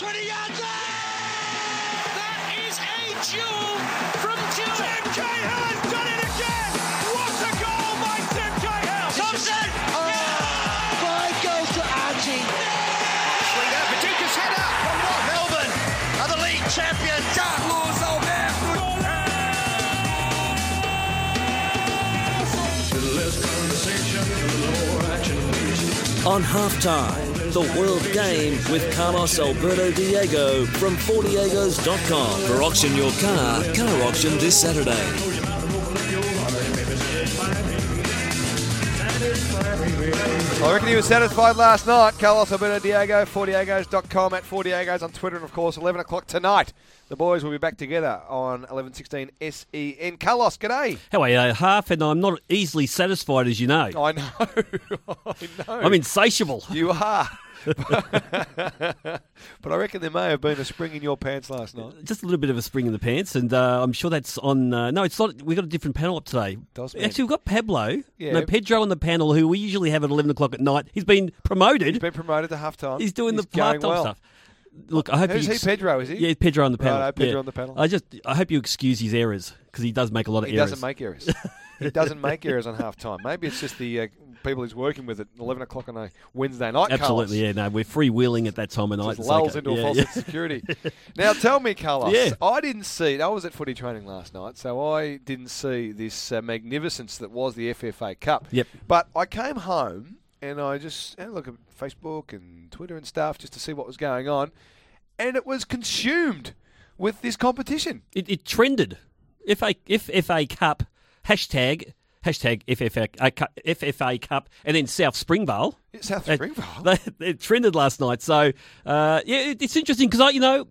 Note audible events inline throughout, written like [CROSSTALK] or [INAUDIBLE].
20 yards That is a duel from Duel. Tim Cahill done it again! What a goal by Tim Cahill! Thompson! Five goals to Archie. Swing out, Paducah's header from what? Melbourne are the league champions. Carlos Alberto! On the World Game with Carlos Alberto Diego from 40agos.com. For auction your car, car auction this Saturday. I reckon he was satisfied last night. Carlos Alberto Diego, 40agos.com at 40agos on Twitter, and of course, 11 o'clock tonight. The boys will be back together on 11.16 SEN. Carlos, g'day. How are you, Half? And I'm not easily satisfied, as you know. I know. [LAUGHS] I know. I'm insatiable. You are. [LAUGHS] but I reckon there may have been a spring in your pants last night. Just a little bit of a spring in the pants, and uh, I'm sure that's on. Uh, no, it's not. We've got a different panel up today. Does. Actually, we've got Pablo. Yeah. No, Pedro on the panel, who we usually have at 11 o'clock at night. He's been promoted. He's been promoted to halftime. He's doing the going halftime well. stuff. Look, I hope Who's he, Pedro, is he? Yeah, Pedro on the panel. Righto, Pedro yeah. on the panel. I just, I hope you excuse his errors because he does make a lot of He errors. He doesn't make errors. he doesn't make errors on halftime. Maybe it's just the uh, people he's working with at 11 o'clock on a Wednesday night. Absolutely, yeah. No, we're freewheeling at that time of night. Just lulls okay. into a false yeah. security. [LAUGHS] now tell me, Carlos. Yeah. I didn't see. I was at footy training last night, so I didn't see this uh, magnificence that was the FFA Cup. Yep. But I came home and I just had a look at Facebook and Twitter and stuff just to see what was going on, and it was consumed with this competition. It, it trended. FA, if FA Cup, hashtag, hashtag FFA, Cup- FFA Cup, and then South Springvale. It's South Springvale. They, it trended last night. So, uh, yeah, it, it's interesting because I, you know,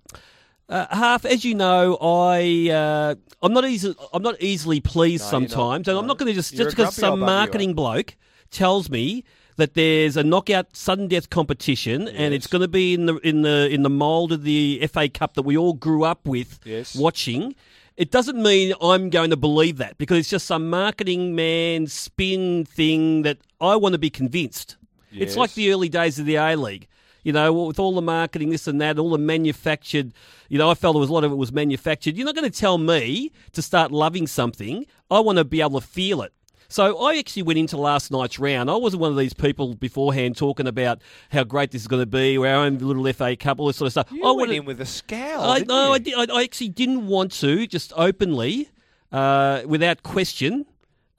uh, half as you know, I uh, I'm not easy. I'm not easily pleased No, sometimes, and I'm not going to just You're just because some bugger, you are. marketing bloke tells me that there's a knockout sudden death competition, and it's going to be in the in the in the mould of the FA Cup that we all grew up with Yes. watching. It doesn't mean I'm going to believe that because it's just some marketing man spin thing that I want to be convinced. It's like the early days of the A League. You know, with all the marketing, this and that, all the manufactured. You know, I felt there was a lot of it was manufactured. You're not going to tell me to start loving something. I want to be able to feel it. So I actually went into last night's round. I wasn't one of these people beforehand talking about how great this is going to be, or our own little FA Cup, all this sort of stuff. You I went wanted- in with a scowl. I, no? I, did, I, I actually didn't want to just openly, uh, without question,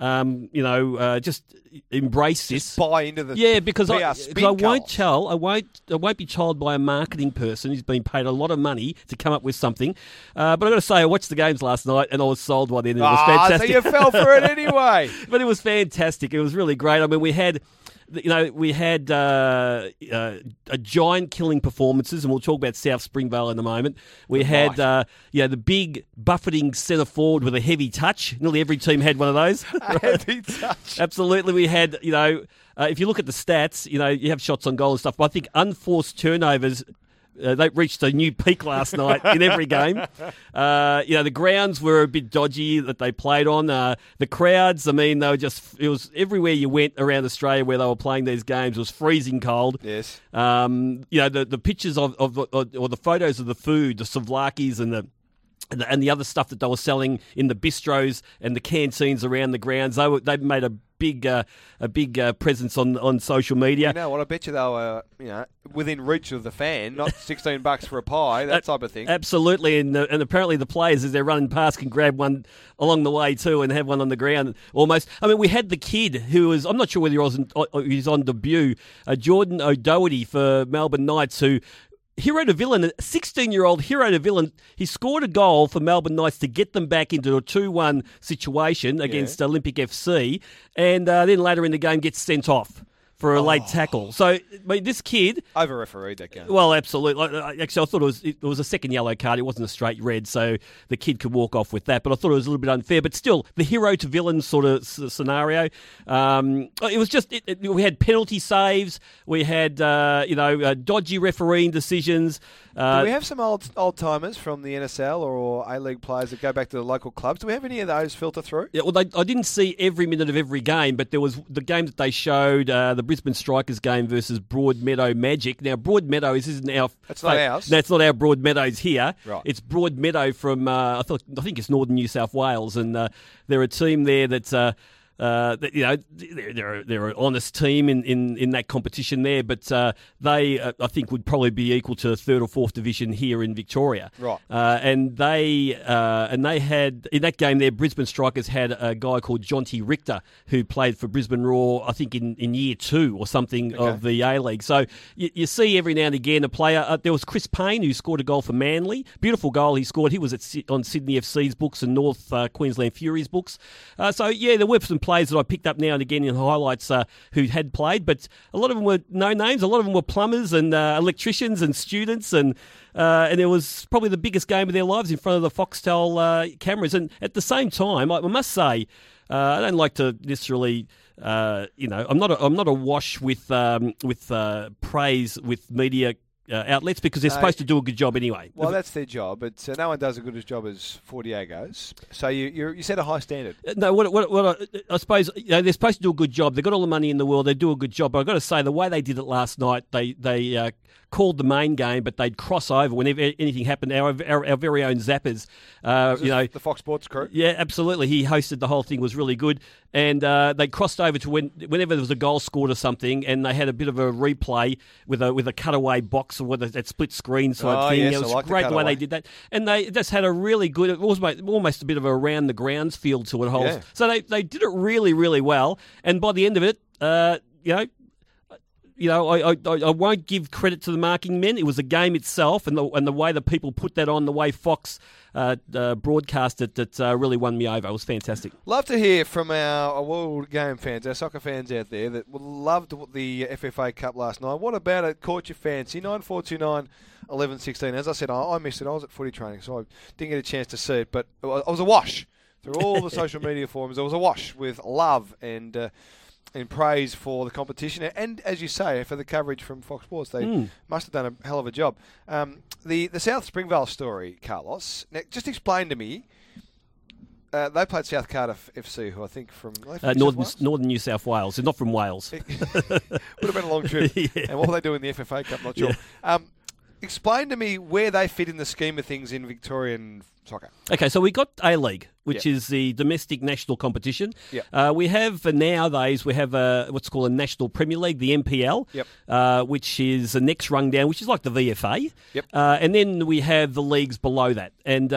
um, you know, uh, just embrace this. buy into the Yeah, because I, PR 'cause spin I won't tell, I won't, I won't be told by a marketing person who's been paid a lot of money to come up with something. Uh, but I got to say, I watched the games last night and I was sold by the end. It was Ah, fantastic. so you fell for it [LAUGHS] anyway. but it was fantastic. It was really great. I mean, we had, you know, we had uh, uh, a giant killing performances, and we'll talk about South Springvale in a moment. We had, Right. uh, yeah, the big buffeting centre forward with a heavy touch. Nearly every team had one of those. [LAUGHS] Heavy touch. Absolutely, we had, you know, uh, if you look at the stats, you know, you have shots on goal and stuff, but I think unforced turnovers. Uh, they reached a new peak last night in every game. [LAUGHS] Uh, you know, the grounds were a bit dodgy that they played on. Uh, the crowds, I mean, they were just, it was everywhere you went around Australia where they were playing these games was freezing cold. Yes. Um, you know, the, the pictures of, of, of, or the photos of the food, the souvlaki's and the, and the, and the other stuff that they were selling in the bistros and the canteens around the grounds, they were, they made a big, uh, a big uh, presence on, on social media. You know what? I bet you they were, you know, within reach of the fan, not [LAUGHS] sixteen bucks for a pie, that type of thing. Absolutely, and uh, and apparently the players as they're running past can grab one along the way too and have one on the ground almost. I mean, we had the kid who was I'm not sure whether he was on, uh, he's on debut, uh, Jordan O'Doherty for Melbourne Knights who. Hero to villain, a 16 year old hero to villain. He scored a goal for Melbourne Knights to get them back into a 2 1 situation against Olympic FC, and uh, then later in the game gets sent off for a late tackle. So, I mean, this kid, Over refereed that game. well, absolutely. Like, Actually, I thought it was it was a second yellow card. It wasn't a straight red, so the kid could walk off with that. But I thought it was a little bit unfair. But still, the hero to villain sort of scenario. Um, it was just it, it- we had penalty saves. We had uh, you know uh, dodgy refereeing decisions. Uh, Do we have some old old timers from the NSL or A League players that go back to the local clubs? Do we have any of those filter through? Yeah, well, they, I didn't see every minute of every game, but there was the game that they showed, uh, the Brisbane Strikers game versus Broadmeadow Magic. Now, Broadmeadow isn't our. That's not ours. That's not our Broadmeadows here. Right. It's Broadmeadow from uh, I thought I think it's northern New South Wales, and uh, they're a team there that's. Uh, you know, they're, they're, they're an honest team in, in, in that competition there, but uh, they, uh, I think, would probably be equal to third or fourth division here in Victoria. Right. Uh, and they uh, and they had in that game there, Brisbane Strikers had a guy called Jonti Richter who played for Brisbane Roar, I think in, in year two or something of the A League. So you, you see every now and again a player. Uh, there was Chris Payne who scored a goal for Manly, beautiful goal he scored. He was at on Sydney FC's books and North uh, Queensland Fury's books. Uh, so yeah, there were some players that I picked up now and again in highlights uh, who had played, but a lot of them were no names. A lot of them were plumbers and uh, electricians and students and. Uh, and it was probably the biggest game of their lives in front of the Foxtel uh, cameras. And at the same time, I, I must say, uh, I don't like to necessarily, uh, you know, I'm not a, I'm not awash with um, with uh, praise with media uh, outlets because they're No. supposed to do a good job anyway. Well, that's their job, but uh, no one does a good as job as Fortiago's. So you you're, you set a high standard. No, what, what, what I, I suppose you know, they're supposed to do a good job. They've got all the money in the world. They do a good job. But I've got to say, the way they did it last night, they they uh, called the main game, but they'd cross over whenever anything happened. Our, our, our very own Zappers, uh, you know, the Fox Sports crew. Yeah, absolutely. He hosted the whole thing; was really good, and uh, they crossed over to when, whenever there was a goal scored or something, and they had a bit of a replay with a with a cutaway box or with a, that split screen sort Oh, thing. yes, it was I like the great the way they did that, and they just had a really good, it was almost, almost a bit of a around the grounds feel to it. Whole, Yeah. so they they did it really really well, and by the end of it, uh, you know you know, I, I I won't give credit to the marking men. It was the game itself and the and the way the people put that on, the way Fox uh, uh, broadcast it, that uh, really won me over. It was fantastic. Love to hear from our, World Game fans, our soccer fans out there that loved the FFA Cup last night. What about it caught your fancy? 9429 1116. As I said, I, I missed it. I was at footy training, so I didn't get a chance to see it, but I was awash through all the [LAUGHS] social media forums. I was awash with love and. Uh, and praise for the competition, and as you say, for the coverage from Fox Sports, they must have done a hell of a job. Um, the the South Springvale story, Carlos. Now, just explain to me uh, they played South Cardiff FC, who I think from from Uh, northern northern New South Wales, not from Wales. [LAUGHS] Would have been a long trip. [LAUGHS] Yeah. And what were they doing in the FFA Cup? Not sure. Um, explain to me where they fit in the scheme of things in Victorian soccer. Okay, so we got A League, which Yep. is the domestic national competition. Yep. Uh, we have uh, nowadays we have uh, what's called a National Premier League, the NPL, Yep. uh, which is the next rung down, which is like the VFA. Yep. Uh, and then we have the leagues below that, and.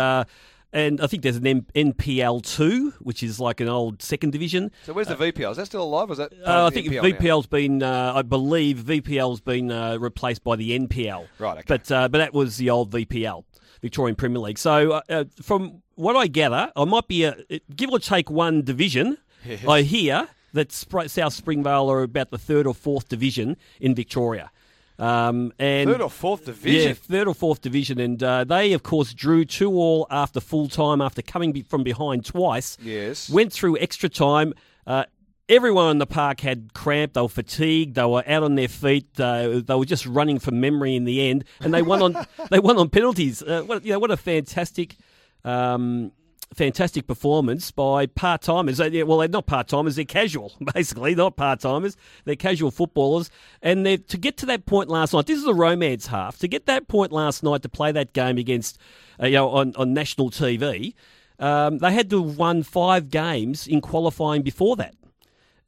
And I think there's an M- NPL two, which is like an old second division. So where's the VPL? Is that still alive? Or is that Uh, I think NPL now? VPL's been, uh, I believe VPL's been uh, replaced by the NPL. Right, okay. But uh, but that was the old VPL, Victorian Premier League. So uh, uh, from what I gather, I might be a give or take one division. Yes. I hear that South Springvale are about the third or fourth division in Victoria. Um, and Third or fourth division. yeah, third or fourth division, and uh, they, of course, drew two all after full time after coming from behind twice. Yes. went through extra time. Uh, everyone in the park had cramp. They were fatigued. They were out on their feet. Uh, they were just running from memory in the end, and they won on [LAUGHS] they won on penalties. Uh, what you know, what a fantastic. Um, Fantastic performance by part timers. Well, they're not part timers; they're casual, [LAUGHS] basically, not part timers. They're casual footballers, and to get to that point last night. This is a romance half. To get that point last night to play that game against, uh, you know, on, on national TV, um, they had to have won five games in qualifying before that.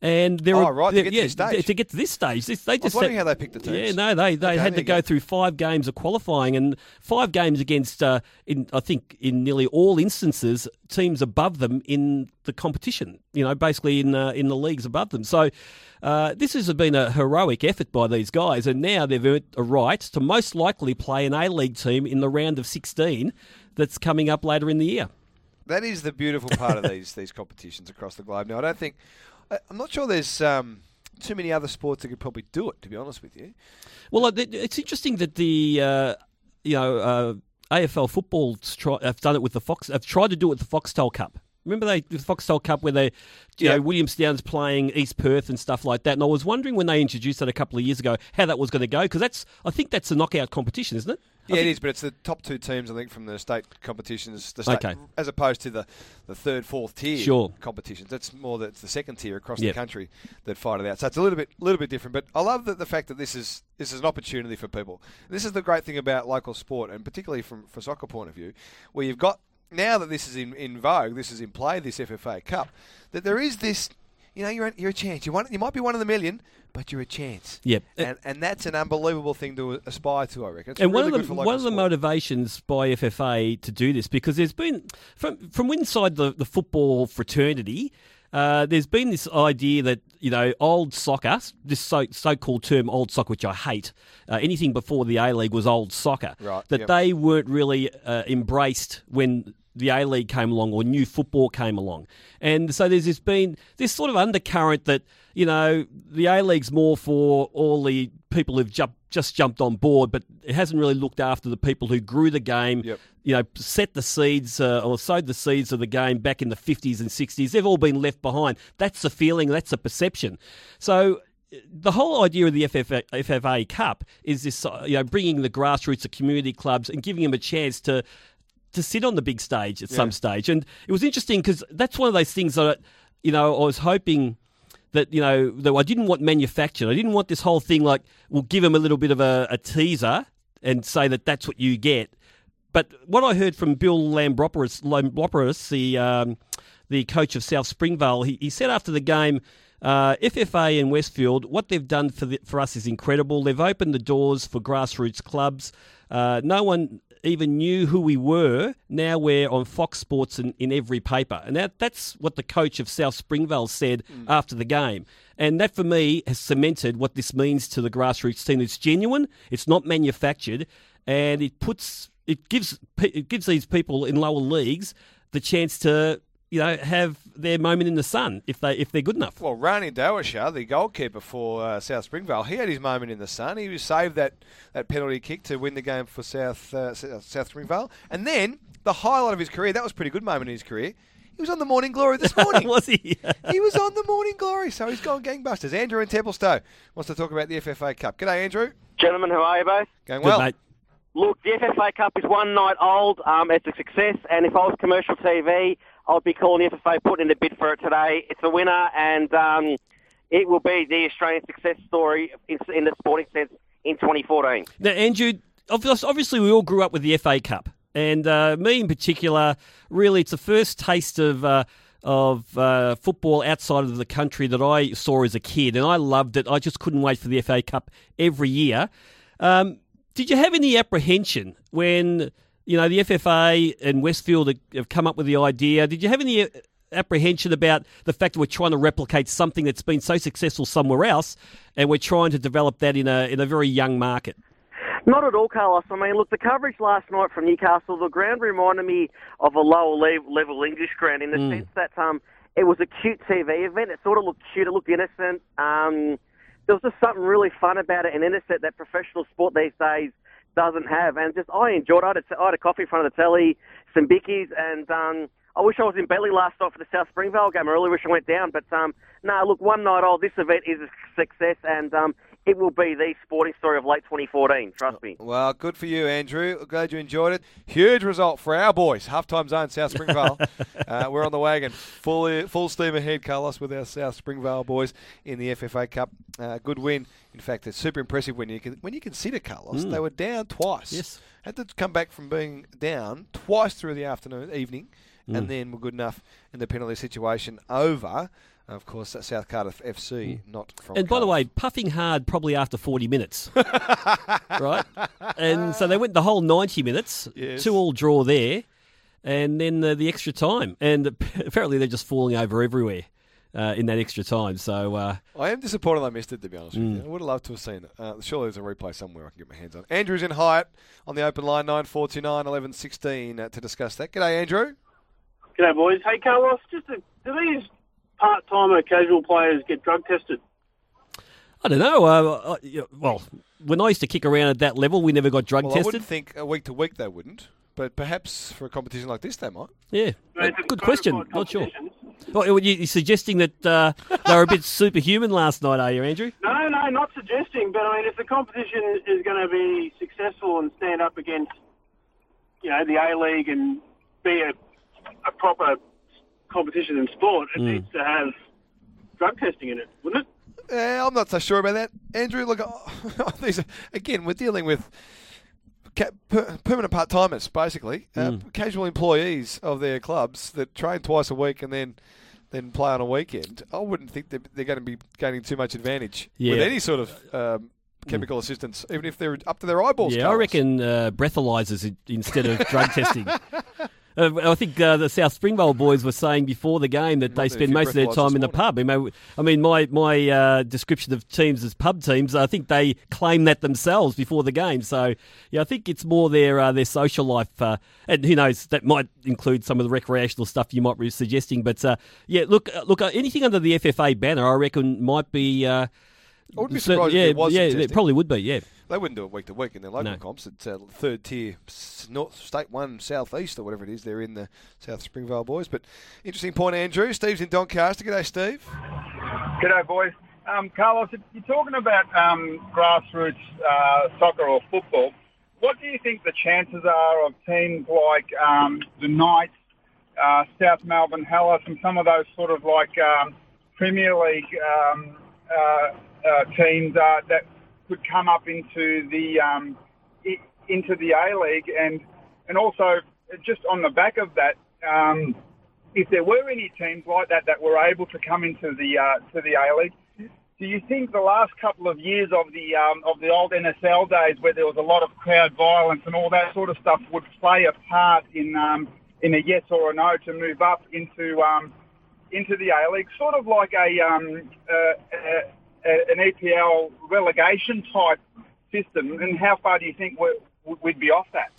And they're Oh, right, to get to this stage. To get to this stage, this, they I was just wondering had- how they picked the teams. Yeah, no, they they Okay, had to go go. through five games of qualifying and five games against, uh, in I think in nearly all instances, teams above them in the competition. You know, basically in uh, in the leagues above them. So. Uh, this has been a heroic effort by these guys, and now they've earned a right to most likely play an A League team in the round of 16 that's coming up later in the year. That is the beautiful part of these [LAUGHS] these competitions across the globe. Now, I don't think I'm not sure there's um, too many other sports that could probably do it. To be honest with you, Well, it's interesting that the uh, you know uh, AFL football's try, have done it with the Fox. Have tried to do it with the Foxtel Cup. Remember they the Foxtel Cup where they, you Yeah. know, Williamstown's playing East Perth and stuff like that. And I was wondering when they introduced that a couple of years ago how that was going to go because that's I think that's a knockout competition, isn't it? Yeah, it is, but it's the top two teams, I think, from the state competitions, the state, Okay. as opposed to the, the third, fourth tier Sure. competitions. That's more that's the second tier across Yep. the country that fight it out. So it's a little bit, little bit different. But I love that the fact that this is this is an opportunity for people. This is the great thing about local sport, and particularly from for soccer point of view, where you've got now that this is in, in vogue, this is in play, this FFA Cup, that there is this. You know, you're, you're a chance. You want, you might be one in the million, but you're a chance. Yep. And, and that's an unbelievable thing to aspire to, I reckon. It's and really one of the one of the motivations by FFA to do this because there's been from from inside the, the football fraternity. Uh, there's been this idea that you know old soccer, this so so called term old soccer, which I hate. Uh, anything before the A League was old soccer. Right, That yep. they weren't really uh, embraced when the A League came along or new football came along, and so there's this been this sort of undercurrent that you know the A League's more for all the people who've jump, just jumped on board, but it hasn't really looked after the people who grew the game. Yep. You know, set the seeds uh, or sowed the seeds of the game back in the 50s and 60s. They've all been left behind. That's the feeling. That's the perception. So the whole idea of the FFA, FFA Cup is this, uh, you know, bringing the grassroots, the community clubs, and giving them a chance to to sit on the big stage at some stage. And it was interesting because that's one of those things that, you know, I was hoping that, you know, that I didn't want manufactured. I didn't want this whole thing like, we'll give them a little bit of a, a teaser and say that that's what you get. But what I heard from Bill Lambropoulos, Lambropoulos the um, the coach of South Springvale, he, he said after the game, uh, FFA and Westfield, what they've done for the, for us is incredible. They've opened the doors for grassroots clubs. Uh, no one even knew who we were. Now we're on Fox Sports in, in every paper, and that that's what the coach of South Springvale said hmm. after the game. And that for me has cemented what this means to the grassroots team. It's genuine. It's not manufactured, and it puts it gives it gives these people in lower leagues the chance to you know have their moment in the sun if they if they're good enough. Well, Rani Dawasha, the goalkeeper for uh, South Springvale, he had his moment in the sun. He was saved that, that penalty kick to win the game for South uh, South Springvale, and then the highlight of his career. That was a pretty good moment in his career. He was on the Morning Glory this [LAUGHS] morning. Was he? [LAUGHS] he was on the Morning Glory, so he's gone gangbusters. Andrew in Templestowe wants to talk about the FFA Cup. G'day, Andrew. Gentlemen, how are you both? Going Good, well. mate. Look, the FFA Cup is one night old. Um, it's a success, and if I was commercial TV, I'd be calling the FFA putting in a bid for it today. It's a winner, and um, it will be the Australian success story in, in the sporting sense in 2014. Now, Andrew, obviously we all grew up with the FA Cup, and uh, me in particular, really, it's the first taste of. Uh, of uh, football outside of the country that I saw as a kid, and I loved it. I just couldn't wait for the FA Cup every year. Um, did you have any apprehension when you know the FFA and Westfield have- come up with the idea? Did you have any uh, apprehension about the fact that we're trying to replicate something that's been so successful somewhere else, and we're trying to develop that in a in a very young market? Not at all, Carlos. I mean, look, the coverage last night from Newcastle, the ground reminded me of a lower level English ground in the sense that um, it was a cute TV event. It sort of looked cute. It looked innocent. Um, there was just something really fun about it and innocent that professional sport these days doesn't have. And just I enjoyed. I had a, I had a coffee in front of the telly, some bickies, and um, I wish I was in Belly last night for the South Springvale game. I really wish I went down. But um, no, look, one night old. This event is a success, and um, it will be the sporting story of late 2014. Trust me. Well, good for you, Andrew. Glad you enjoyed it. Huge result for our boys. Halftime zone, South Springvale. [LAUGHS] uh, we're on the wagon, full full steam ahead, Carlos, with our South Springvale boys in the FFA Cup. Uh, good win. In fact, it's super impressive when you can, when you consider Carlos. They were down twice. Yes. had to come back from being down twice through the afternoon, evening, and then were good enough in the penalty situation over. Of course, that's South Cardiff FC, not from. And by the way, puffing hard probably after 40 minutes. [LAUGHS] right? And so they went the whole 90 minutes, Yes. two all draw there, and then uh, the extra time. And [LAUGHS] apparently they're just falling over everywhere uh, in that extra time. So, uh, I am disappointed I missed it, to be honest with you. I would have loved to have seen it. Uh, surely there's a replay somewhere I can get my hands on. Andrew's in Hyatt on the open line, 9429 11 16 uh, to discuss that. G'day, Andrew. G'day, boys. Hey, Carlos, just a, do these part-time or casual players get drug tested? I don't know. Uh, uh, well, when I used to kick around at that level, we never got drug Well, I wouldn't think a week to week they wouldn't, but perhaps for a competition like this they might. Yeah, I mean, good question. Not sure. Well, you- you're suggesting that uh, they were a bit [LAUGHS] superhuman last night, are you, Andrew? No, no, not suggesting, but I mean, if the competition is going to be successful successful and stand up against, you know, the A League and be a, a proper competition in sport, it needs to have drug testing in it, wouldn't it? Yeah, I'm not so sure about that, Andrew. Look, [LAUGHS] these are, again, we're dealing with ca- per- permanent part timers, basically, uh, casual employees of their clubs that train twice a week and then then play on a weekend. I wouldn't think that they're going to be gaining too much advantage with any sort of um, chemical assistance, even if they're up to their eyeballs. Yeah, I reckon uh, breathalyzers instead of drug [LAUGHS] testing. Uh, I think uh, the South Springvale boys were saying before the game that they spend most of their time in the pub. I mean, I mean, my my uh, description of teams as pub teams, I think they claim that themselves before the game. So, yeah, I think it's more their uh, their social life, uh, and who knows, that might include some of the recreational stuff you might be suggesting. But uh, yeah, look, look, uh, anything under the FFA banner, I reckon might be. I wouldn't be so- surprised yeah, if there was yeah, it probably would be. Yeah. They wouldn't do it week to week in their local No. comps. It's uh, third tier, North State One, South East, or whatever it is. They're in the South Springvale boys. But interesting point, Andrew. Steve's in Doncaster. G'day, Steve. G'day, boys. Um, Carlos, you're talking about um, grassroots uh, soccer or football, what do you think the chances are of teams like um, the Knights, uh, South Melbourne Hellas, and some of those sort of like um, Premier League um, uh, uh, teams uh, that could come up into the um, into the A League, and and also just on the back of that. Um, if there were any teams like that that were able to come into the uh, to the A League, do you think the last couple of years of the um, of the old NSL days, where there was a lot of crowd violence and all that sort of stuff, would play a part in um, in a yes or a no to move up into um, into the A League, sort of like a, um, uh, an EPL relegation type system? And how far do you think we'd be off that?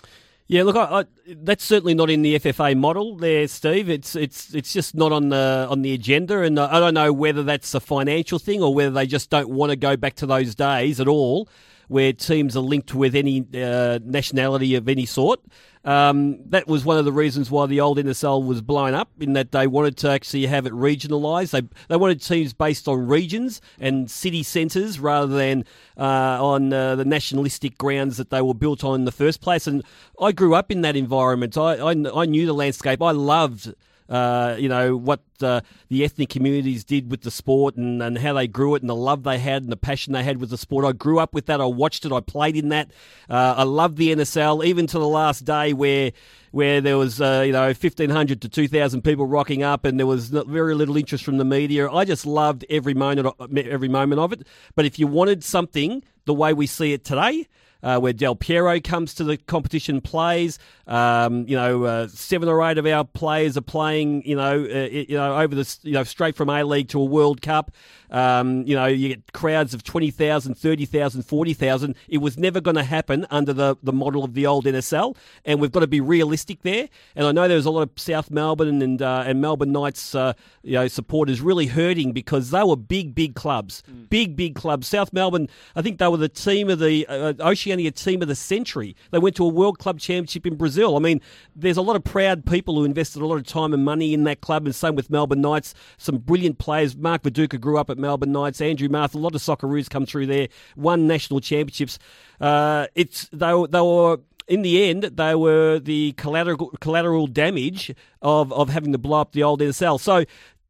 Yeah, look, I, I, that's certainly not in the FFA model there, Steve. It's it's it's just not on the on the agenda, and I don't know whether that's a financial thing or whether they just don't want to go back to those days at all, where teams are linked with any uh, nationality of any sort. Um, that was one of the reasons why the old NSL was blown up, in that they wanted to actually have it regionalised. They they wanted teams based on regions and city centres rather than uh, on uh, the nationalistic grounds that they were built on in the first place. And I grew up in that environment. I I, I knew the landscape. I loved uh, you know, what uh, the ethnic communities did with the sport and, and how they grew it and the love they had and the passion they had with the sport. I grew up with that. I watched it. I played in that. Uh, I loved the NSL, even to the last day where where there was, uh, you know, 1,500 to 2,000 people rocking up and there was very little interest from the media. I just loved every moment, every moment of it. But if you wanted something the way we see it today, uh, where Del Piero comes to the competition, plays. Um, you know, uh, seven or eight of our players are playing. You know, uh, you know over the you know straight from A League to a World Cup. Um, you know, you get crowds of 20,000, 30,000, 40,000. It was never going to happen under the, the model of the old NSL, and we've got to be realistic there. And I know there was a lot of South Melbourne and uh, and Melbourne Knights, uh, you know, supporters really hurting because they were big, big clubs, big, big clubs. South Melbourne, I think they were the team of the uh, Oceania team of the century. They went to a World Club Championship in Brazil. I mean, there's a lot of proud people who invested a lot of time and money in that club, and same with Melbourne Knights. Some brilliant players. Mark Viduka grew up at Melbourne Knights. Andrew Marth, a lot of Socceroos come through there. Won national championships. Uh, it's they, were- they were in the end, they were the collateral collateral damage of, of having to blow up the old NSL. So,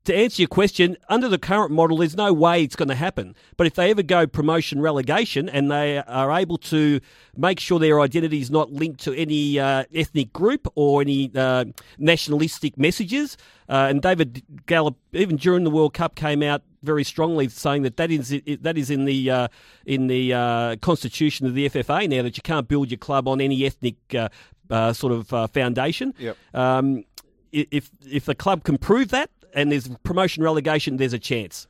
to answer your question, under the current model, there's no way it's going to happen. But if they ever go promotion relegation and they are able to make sure their identity is not linked to any uh, ethnic group or any uh, nationalistic messages, uh, and David Gallop, even during the World Cup, came out very strongly saying that that is that is in the uh, in the uh, constitution of the FFA now that you can't build your club on any ethnic uh, uh, sort of uh, foundation. Yep. Um, if if the club can prove that and there's promotion relegation, there's a chance.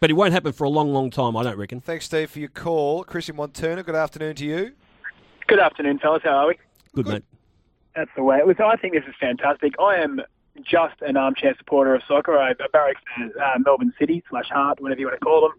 But it won't happen for a long, long time, I don't reckon. Thanks, Steve, for your call. Chris in Montana, good afternoon to you. Good afternoon, fellas. How are we? Good, mate. That's the way. Listen, I think this is fantastic. I am just an armchair supporter of soccer. I I barracks at uh, Melbourne City slash Heart, whatever you want to call them.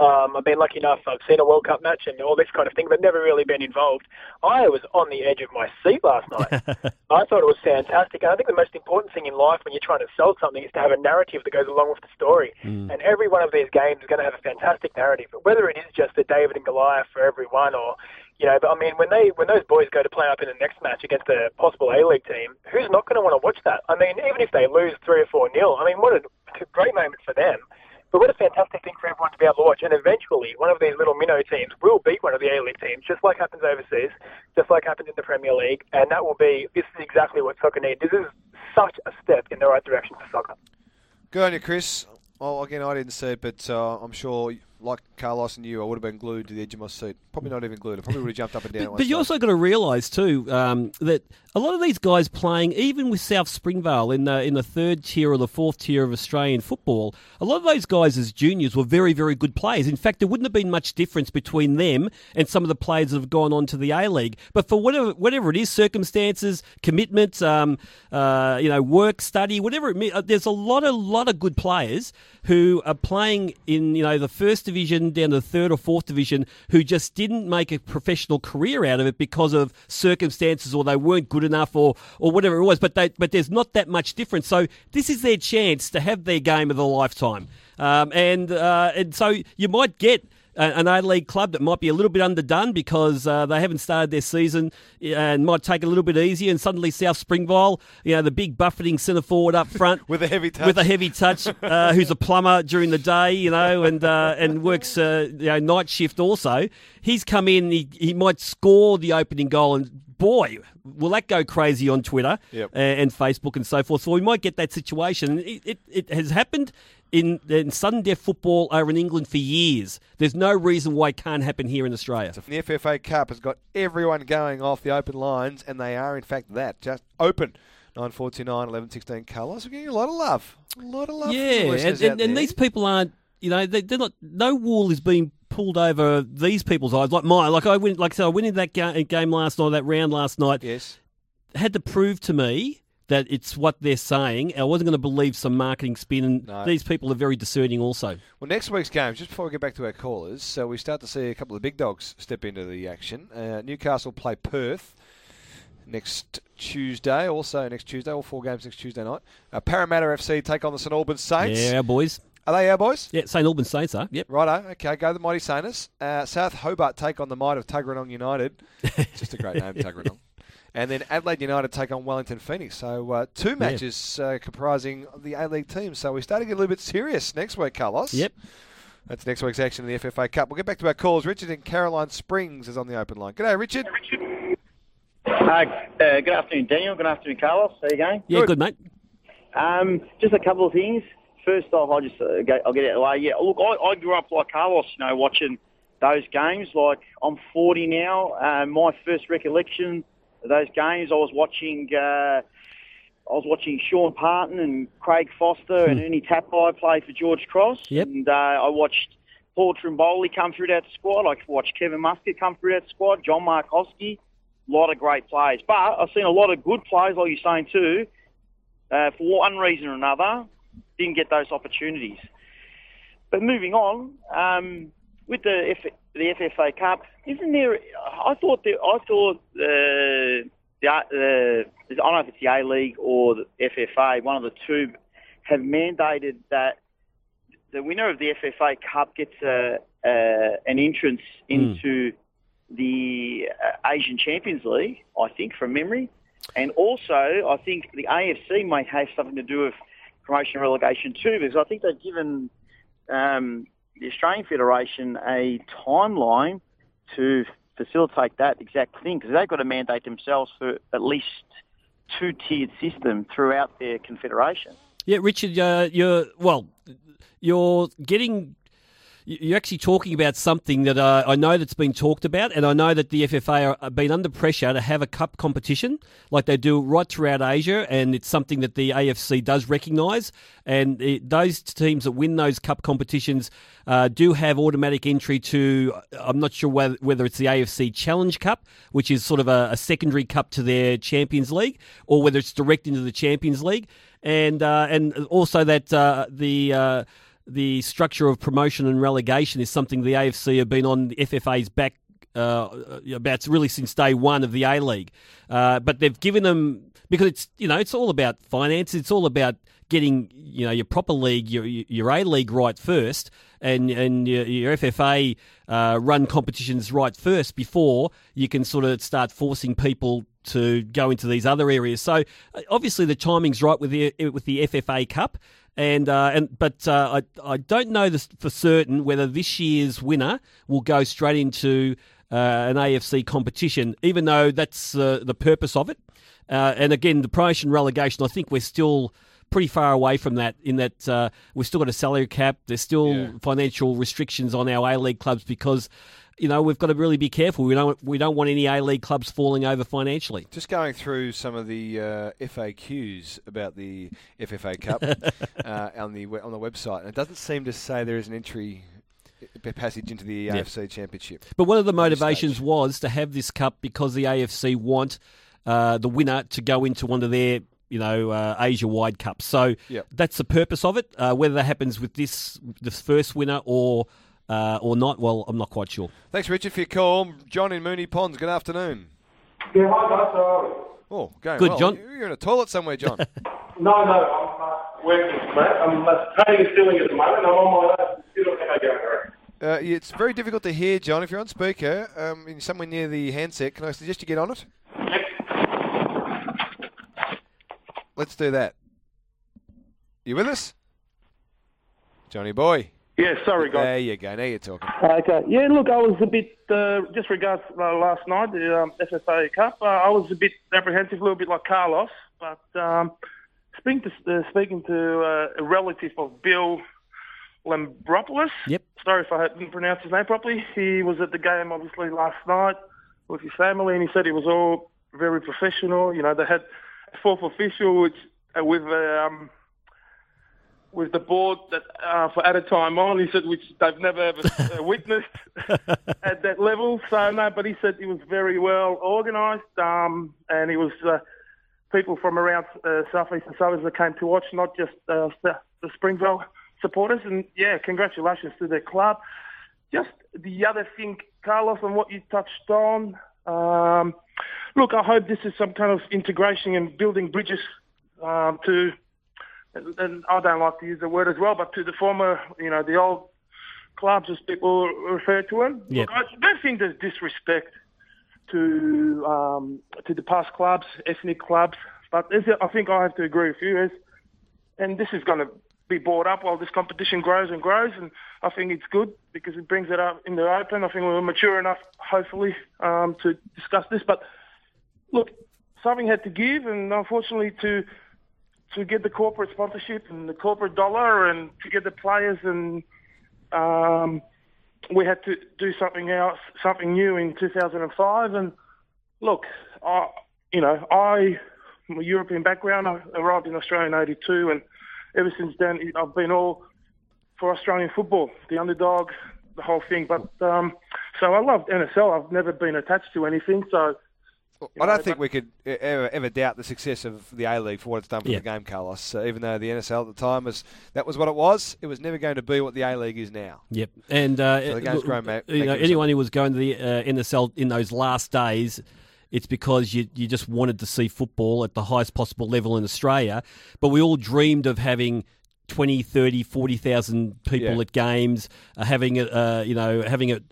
Um, I've been lucky enough. I've seen a World Cup match and all this kind of thing, but never really been involved. I was on the edge of my seat last night. [LAUGHS] I thought it was fantastic. And I think the most important thing in life when you're trying to sell something is to have a narrative that goes along with the story. And every one of these games is going to have a fantastic narrative. But whether it is just the David and Goliath for everyone or You know, but I mean, when they when those boys go to play up in the next match against a possible A League team, who's not going to want to watch that? I mean, even if they lose three or four nil, I mean, what a great moment for them. But what a fantastic thing for everyone to be able to watch. And eventually, one of these little minnow teams will beat one of the A League teams, just like happens overseas, just like happens in the Premier League. And that will be, this is exactly what soccer needs. This is such a step in the right direction for soccer. Good on you, Chris. Well, again, I didn't see it, but uh, I'm sure, like Carlos and you, I would have been glued to the edge of my seat. Probably not even glued. I probably would have jumped up and down. But, but you also got to realise too um, that a lot of these guys playing, even with South Springvale in the in the third tier or the fourth tier of Australian football, a lot of those guys as juniors were very very good players. In fact, there wouldn't have been much difference between them and some of the players that have gone on to the A League. But for whatever whatever it is, circumstances, commitment, um, uh, you know, work, study, whatever it means, there's a lot of lot of good players who are playing in you know the first division down to the third or fourth division who just didn't make a professional career out of it because of circumstances or they weren't good enough or or whatever it was. But they, but there's not that much difference. So this is their chance to have their game of the lifetime, um, and uh, and so you might get an A League club that might be a little bit underdone because uh, they haven't started their season and might take a little bit easier. And suddenly South Springvale, you know, the big buffeting centre forward up front [LAUGHS] with a heavy touch, with a heavy touch, uh, [LAUGHS] who's a plumber during the day, you know, and uh, and works uh, you know night shift also. He's come in, he he might score the opening goal, and boy, will that go crazy on Twitter Yep. uh, and Facebook and so forth. So we might get that situation. It, it, it has happened in, in sudden death football over in England for years. There's no reason why it can't happen here in Australia. The FFA Cup has got everyone going off the open lines, and they are, in fact, that. Just open. 949, 11, 16. Carlos, we're getting a lot of love. A lot of love. Yeah, and, and, and these people aren't, you know, they, they're not. No wool is being pulled over these people's eyes, like mine. Like I went, like I said, I went in that ga- game last night, that round last night. Yes, had to prove to me that it's what they're saying. I wasn't going to believe some marketing spin, and No. these people are very discerning also. Well, next week's games, just before we get back to our callers, so we start to see a couple of big dogs step into the action. Uh, Newcastle play Perth next Tuesday, also next Tuesday, all four games next Tuesday night. Uh, Parramatta FC take on the St Albans Saints. Yeah, boys. Are they our boys? Yeah, St Albans Saints are. Yep. Righto, okay, go the Mighty Saints. Uh, South Hobart take on the might of Tuggeranong United. Just a great [LAUGHS] name, Tuggeranong. And then Adelaide United take on Wellington Phoenix. So uh, two matches uh, comprising the A League teams. So we start to get a little bit serious next week, Carlos. Yep. That's next week's action in the FFA Cup. We'll get back to our calls. Richard in Caroline Springs is on the open line. G'day, Richard. Uh, uh, good afternoon, Daniel. Good afternoon, Carlos. How you going? Yeah, good, mate. Um, just a couple of things. First off, I'll just uh, go, I'll get out of the way. Yeah, look, I, I grew up like Carlos, you know, watching those games. Like I'm 40 now. Uh, my first recollection of those games, I was watching. Uh, I was watching Sean Parton and Craig Foster and Ernie Tapai play for George Cross. Yep. And uh, I watched Paul Trimboli come through that squad. I watched Kevin Muscat come through that squad. John Markowski. A lot of great players. But I've seen a lot of good players, like you're saying too, uh, for one reason or another, didn't get those opportunities. But moving on, um, with the F- the FFA Cup, isn't there? I thought that I thought the uh, I don't know if it's the A League or the FFA, one of the two, have mandated that the winner of the FFA Cup gets a, a an entrance into the uh, Asian Champions League. I think from memory, and also I think the AFC may have something to do with promotion and relegation too, because I think they've given um, the Australian Federation a timeline to facilitate that exact thing, because they've got to mandate themselves for at least two-tiered system throughout their confederation. Yeah, Richard, uh, you're well. You're getting. You're actually talking about something that uh, I know that's been talked about, and I know that the FFA have been under pressure to have a cup competition like they do right throughout Asia, and it's something that the AFC does recognise. And it, those teams that win those cup competitions uh, do have automatic entry to. I'm not sure whether, whether it's the AFC Challenge Cup, which is sort of a, a secondary cup to their Champions League, or whether it's direct into the Champions League, and uh, and also that uh, the uh, the structure of promotion and relegation is something the AFC have been on the FFA's back uh, about really since day one of the A League. Uh, but they've given them because it's you know it's all about finance. It's all about getting you know your proper league, your your A league right first, and and your, your FFA uh, run competitions right first before you can sort of start forcing people to go into these other areas. So obviously the timing's right with the with the FFA Cup. And uh, and but uh, I I don't know this for certain whether this year's winner will go straight into uh, an AFC competition, even though that's uh, the purpose of it. Uh, and again, the promotion relegation, I think we're still pretty far away from that. In that uh, we've still got a salary cap. There's still Yeah. financial restrictions on our A League clubs because. You know we've got to really be careful. We don't we don't want any A League clubs falling over financially. Just going through some of the uh, FAQs about the FFA Cup [LAUGHS] uh, on the on the website, and it doesn't seem to say there is an entry uh, passage into the Yeah. AFC Championship. But one of the motivations stage. was to have this cup because the AFC want uh, the winner to go into one of their you know uh, Asia wide cups. So Yep. that's the purpose of it. Uh, whether that happens with this this first winner or uh, or not, well, I'm not quite sure. Thanks, Richard, for your call. John in Moonee Ponds. Good afternoon. Yeah, hi guys. How? Oh, going Good, well. John. You're in a toilet somewhere, John. [LAUGHS] No, no, I'm uh, working, mate. I'm uh, training and stealing at the moment. I'm on my way. Still how going, uh, yeah, it's very difficult to hear, John. If you're on speaker, um, and somewhere near the handset, can I suggest you get on it? Let's do that. You with us, Johnny boy? Yeah, sorry, guys. There you go. Now you're talking. Okay. Yeah, look, I was a bit, uh, just regards uh, last night, the um, FFA Cup, uh, I was a bit apprehensive, a little bit like Carlos, but um, speaking to, uh, speaking to uh, a relative of Bill Lambropoulos, Yep. sorry if I didn't pronounce his name properly, he was at the game obviously last night with his family, and he said it was all very professional. You know, they had a fourth official, which uh, with um, with the board that uh, for at a time on. He said which they've never ever uh, [LAUGHS] witnessed at that level. So no, but he said he was very well organised, um, and he was uh, people from around uh, southeastern suburbs that came to watch, not just uh, the, the Springvale supporters. And yeah, congratulations to the club. Just the other thing, Carlos, on what you touched on. Um, look, I hope this is some kind of integration and building bridges um, to and, and I don't like to use the word as well, but to the former, you know, the old clubs as people refer to them. Yep. Look, I don't think there's disrespect to um, to the past clubs, ethnic clubs, but I think I have to agree with you. Is and this is going to be brought up while this competition grows and grows, and I think it's good because it brings it up in the open. I think we're mature enough, hopefully, um, to discuss this. But look, something had to give, and unfortunately, to to get the corporate sponsorship and the corporate dollar, and to get the players, and um, we had to do something else, something new in 2005. And look, I, you know, I, a European background. I arrived in Australia in '82, and ever since then, I've been all for Australian football, the underdog, the whole thing. But um, so I loved NSL. I've never been attached to anything, so. I don't think we could ever, ever doubt the success of the A League for what it's done for Yeah. the game, Carlos. Uh, even though the NSL at the time was that was what it was, it was never going to be what the A League is now. Yep, and uh, So the game's grown ma- you know, anyone who was going to the uh, NSL in those last days, it's because you you just wanted to see football at the highest possible level in Australia. But we all dreamed of having 20, 30, 40,000 people Yeah. at games, uh, having it, uh, you know, having it.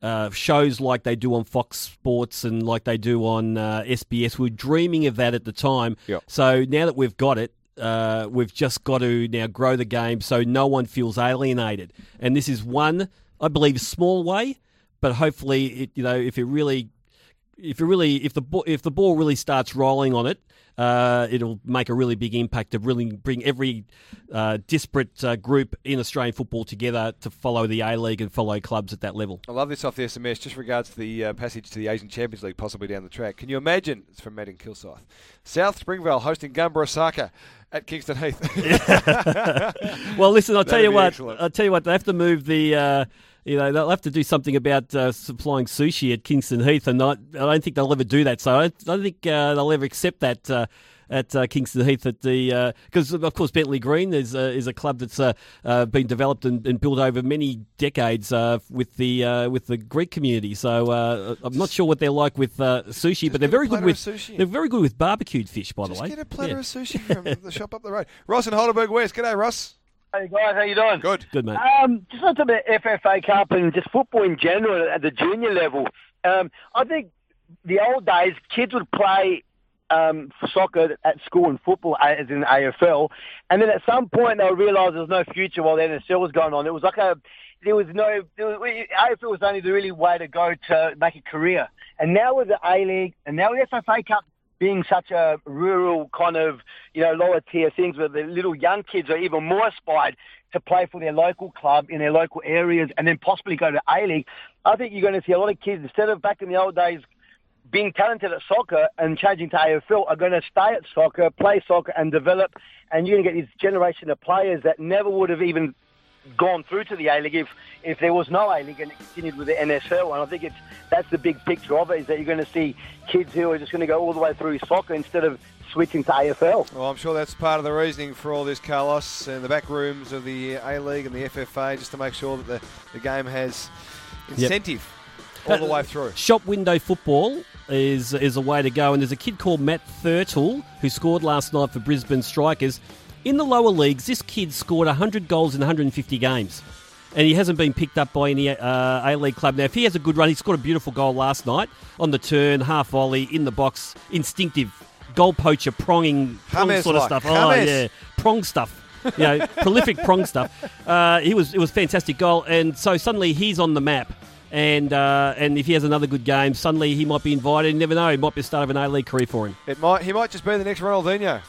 Uh, shows like they do on Fox Sports and like they do on uh, SBS. We were dreaming of that at the time. Yep. So now that we've got it, uh, we've just got to now grow the game so no one feels alienated. And this is one, I believe, small way, but hopefully, it, you know, if it really, if it really, if the if the ball really starts rolling on it, uh, it'll make a really big impact to really bring every uh, disparate uh, group in Australian football together to follow the A League and follow clubs at that level. I love this off the SMS, just regards to the uh, passage to the Asian Champions League, possibly down the track. Can you imagine? It's from Matt in Kilsyth. South Springvale hosting Gamba Osaka at Kingston Heath. [LAUGHS] [LAUGHS] well, listen, I'll [LAUGHS] tell That'd you what. excellent. I'll tell you what. They have to move the. Uh, you know, they'll have to do something about uh, supplying sushi at Kingston Heath, and I, I don't think they'll ever do that. So I, I don't think uh, they'll ever accept that. Uh, at uh, Kingston Heath, at the because of course Bentleigh Green is uh, is a club that's uh, uh, been developed and, and built over many decades uh, with the uh, with the Greek community. So uh, I'm not sure what they're like with uh, sushi, but they're very good with sushi. they're very good with barbecued fish. By Just the way, get a platter Yeah. of sushi from [LAUGHS] the shop up the road. Ross in Heidelberg West. G'day, Ross. Hey guys, how you doing? Good. Good mate. Um, just on to the FFA Cup and just football in general at the junior level. Um, I think the old days, kids would play um, soccer at school and football as in AFL, and then at some point they'll realise there's no future while the NSL was going on. It was like a there was no there was, AFL was only the really way to go to make a career, and now with the A League and now with the FFA Cup being such a rural kind of, you know, lower tier things where the little young kids are even more aspired to play for their local club in their local areas and then possibly go to A League. I think you're going to see a lot of kids, instead of back in the old days being talented at soccer and changing to AFL, are going to stay at soccer, play soccer and develop. And you're going to get this generation of players that never would have even gone through to the A League if, if there was no A League and it continued with the NSL. And I think it's that's the big picture of it is that you're going to see kids who are just going to go all the way through soccer instead of switching to AFL. Well, I'm sure that's part of the reasoning for all this, Carlos, and the back rooms of the A League and the FFA, just to make sure that the, the game has incentive all the way through. [LAUGHS] Shop window football is is a way to go, and there's a kid called Matt Thurtle who scored last night for Brisbane Strikers. In the lower leagues, this kid scored 100 goals in 150 games, and he hasn't been picked up by any uh, A League club. Now, if he has a good run, he scored a beautiful goal last night on the turn, half volley in the box, instinctive goal poacher, pronging, prong James sort of like, stuff. Oh yeah, prong stuff. You know, [LAUGHS] prolific prong stuff. Uh, he was it was a fantastic goal, and so suddenly he's on the map. And uh, and if he has another good game, suddenly he might be invited. You never know. It might be the start of an A League career for him. It might he might just be the next Ronaldinho.